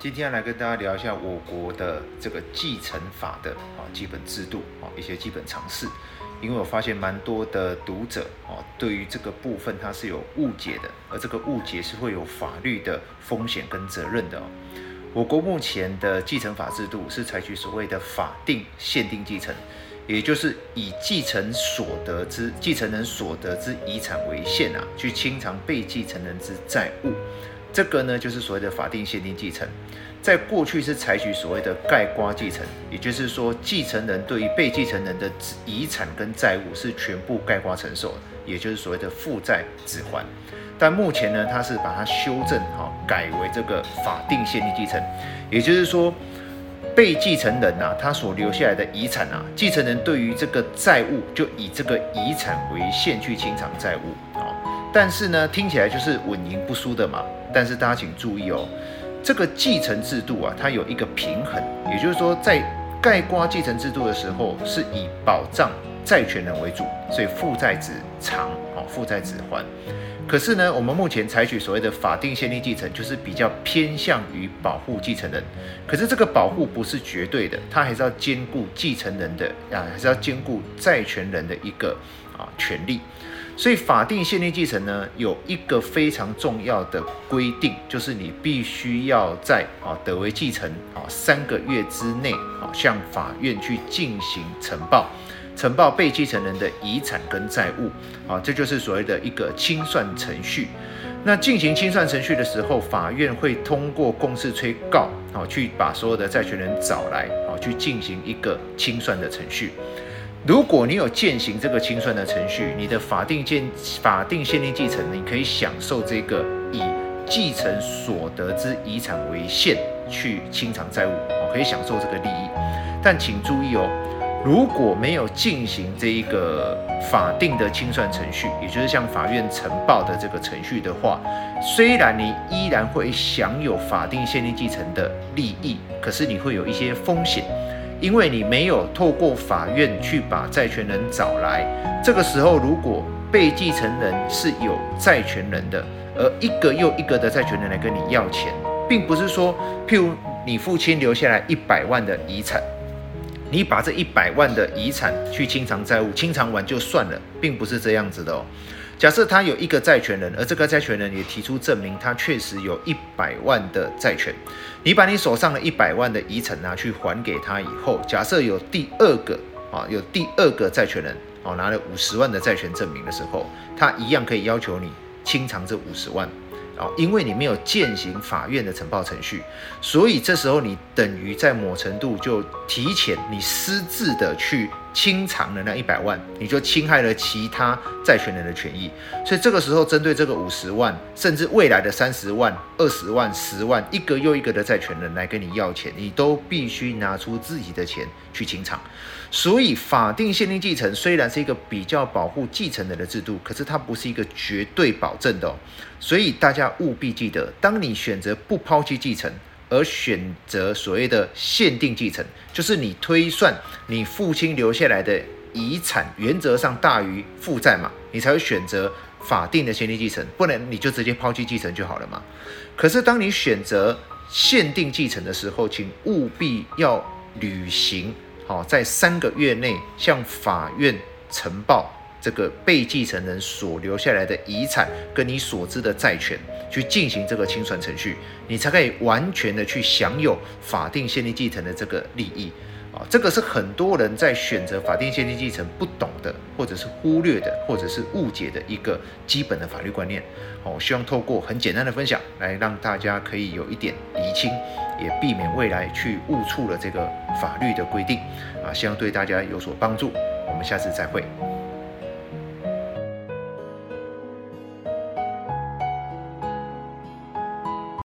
今天来跟大家聊一下我国的这个继承法的啊基本制度啊一些基本常识，因为我发现蛮多的读者啊对于这个部分他是有误解的，而这个误解是会有法律的风险跟责任的哦。我国目前的继承法制度是采取所谓的法定限定继承，也就是以继承所得之继承人所得之遗产为限啊，去清偿被继承人之债务。这个呢，就是所谓的法定限定继承，在过去是采取所谓的概括继承，也就是说，继承人对于被继承人的遗产跟债务是全部概括承受的，也就是所谓的父债子还。但目前呢，它是把它修正哈，改为这个法定限定继承，也就是说，被继承人呐，他所留下来的遗产啊，继承人对于这个债务就以这个遗产为限去清偿债务。但是呢，听起来就是稳赢不输的嘛。但是大家请注意哦，这个继承制度啊，它有一个平衡，也就是说，在盖瓜继承制度的时候，是以保障债权人为主，所以负债子偿，哦，负债子还。可是呢，我们目前采取所谓的法定限定继承，就是比较偏向于保护继承人。可是这个保护不是绝对的，它还是要兼顾继承人的啊，还是要兼顾债权人的一个啊权利。所以法定限定继承呢，有一个非常重要的规定，就是你必须要在啊得为继承啊三个月之内啊向法院去进行呈报，呈报被继承人的遗产跟债务啊，这就是所谓的一个清算程序。那进行清算程序的时候，法院会通过公示催告啊，去把所有的债权人找来啊，去进行一个清算的程序。如果你有践行这个清算的程序，你的法定建法定限定继承，你可以享受这个以继承所得之遗产为限去清偿债务，可以享受这个利益。但请注意哦，如果没有进行这一个法定的清算程序，也就是向法院呈报的这个程序的话，虽然你依然会享有法定限定继承的利益，可是你会有一些风险。因为你没有透过法院去把债权人找来，这个时候如果被继承人是有债权人的，而一个又一个的债权人来跟你要钱，并不是说，譬如你父亲留下来一百万的遗产，你把这一百万的遗产去清偿债务，清偿完就算了，并不是这样子的哦。假设他有一个债权人，而这个债权人也提出证明，他确实有一百万的债权。你把你手上的一百万的遗产拿去还给他以后，假设有第二个啊，有第二个债权人哦拿了五十万的债权证明的时候，他一样可以要求你清偿这五十万。哦因为你没有践行法院的呈报程序，所以这时候你等于在某程度就提前你私自的去清偿了那一百万，你就侵害了其他债权人的权益。所以这个时候针对这个五十万，甚至未来的三十万、二十万、十万，一个又一个的债权人来跟你要钱，你都必须拿出自己的钱去清偿。所以法定限定继承虽然是一个比较保护继承人的制度，可是它不是一个绝对保证的哦。所以大家务必记得，当你选择不抛弃继承，而选择所谓的限定继承，就是你推算你父亲留下来的遗产原则上大于负债嘛，你才会选择法定的限定继承，不然你就直接抛弃继承就好了嘛。可是当你选择限定继承的时候，请务必要履行。好，在三个月内向法院呈报这个被继承人所留下来的遗产跟你所知的债权，去进行这个清算程序，你才可以完全的去享有法定限定继承的这个利益。啊，这个是很多人在选择法定限定继承不懂的，或者是忽略的，或者是误解的一个基本的法律观念。好，我希望透过很简单的分享，来让大家可以有一点厘清。也避免未来去误触了这个法律的规定啊，希望对大家有所帮助。我们下次再会。